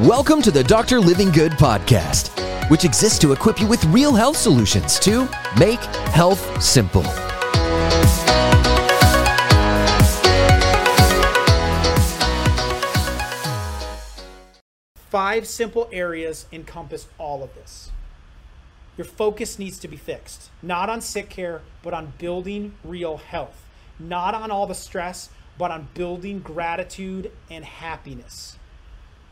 Welcome to the Dr. Livingood podcast, which exists to equip you with real health solutions to make health simple. Five simple areas encompass all of this. Your focus needs to be fixed, not on sick care, but on building real health. Not on all the stress, but on building gratitude and happiness.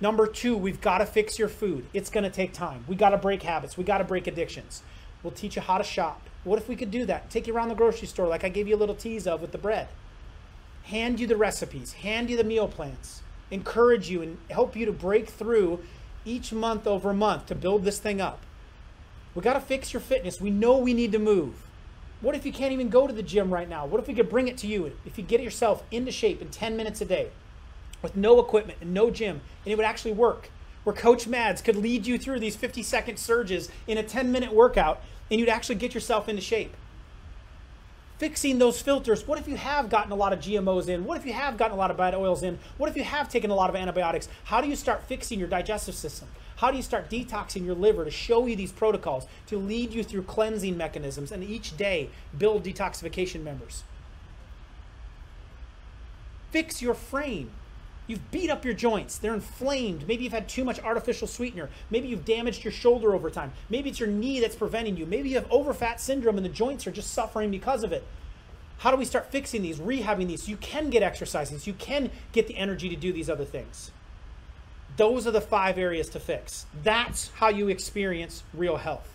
Number two, we've got to fix your food. It's going to take time. We got to break habits. We got to break addictions. We'll teach you how to shop. What if we could do that? Take you around the grocery store, like I gave you a little tease of with the bread. Hand you the recipes, hand you the meal plans, encourage you and help you to break through each month over month to build this thing up. We got to fix your fitness. We know we need to move. What if you can't even go to the gym right now? What if we could bring it to you? If you get yourself into shape in 10 minutes a day with no equipment and no gym, and it would actually work. Where Coach Mads could lead you through these 50 second surges in a 10 minute workout, and you'd actually get yourself into shape. Fixing those filters. What if you have gotten a lot of GMOs in? What if you have gotten a lot of bad oils in? What if you have taken a lot of antibiotics? How do you start fixing your digestive system? How do you start detoxing your liver to show you these protocols, to lead you through cleansing mechanisms, and each day build detoxification members? Fix your frame. You've beat up your joints. They're inflamed. Maybe you've had too much artificial sweetener. Maybe you've damaged your shoulder over time. Maybe it's your knee that's preventing you. Maybe you have overfat syndrome and the joints are just suffering because of it. How do we start fixing these, rehabbing these? You can get exercises. You can get the energy to do these other things. Those are the five areas to fix. That's how you experience real health.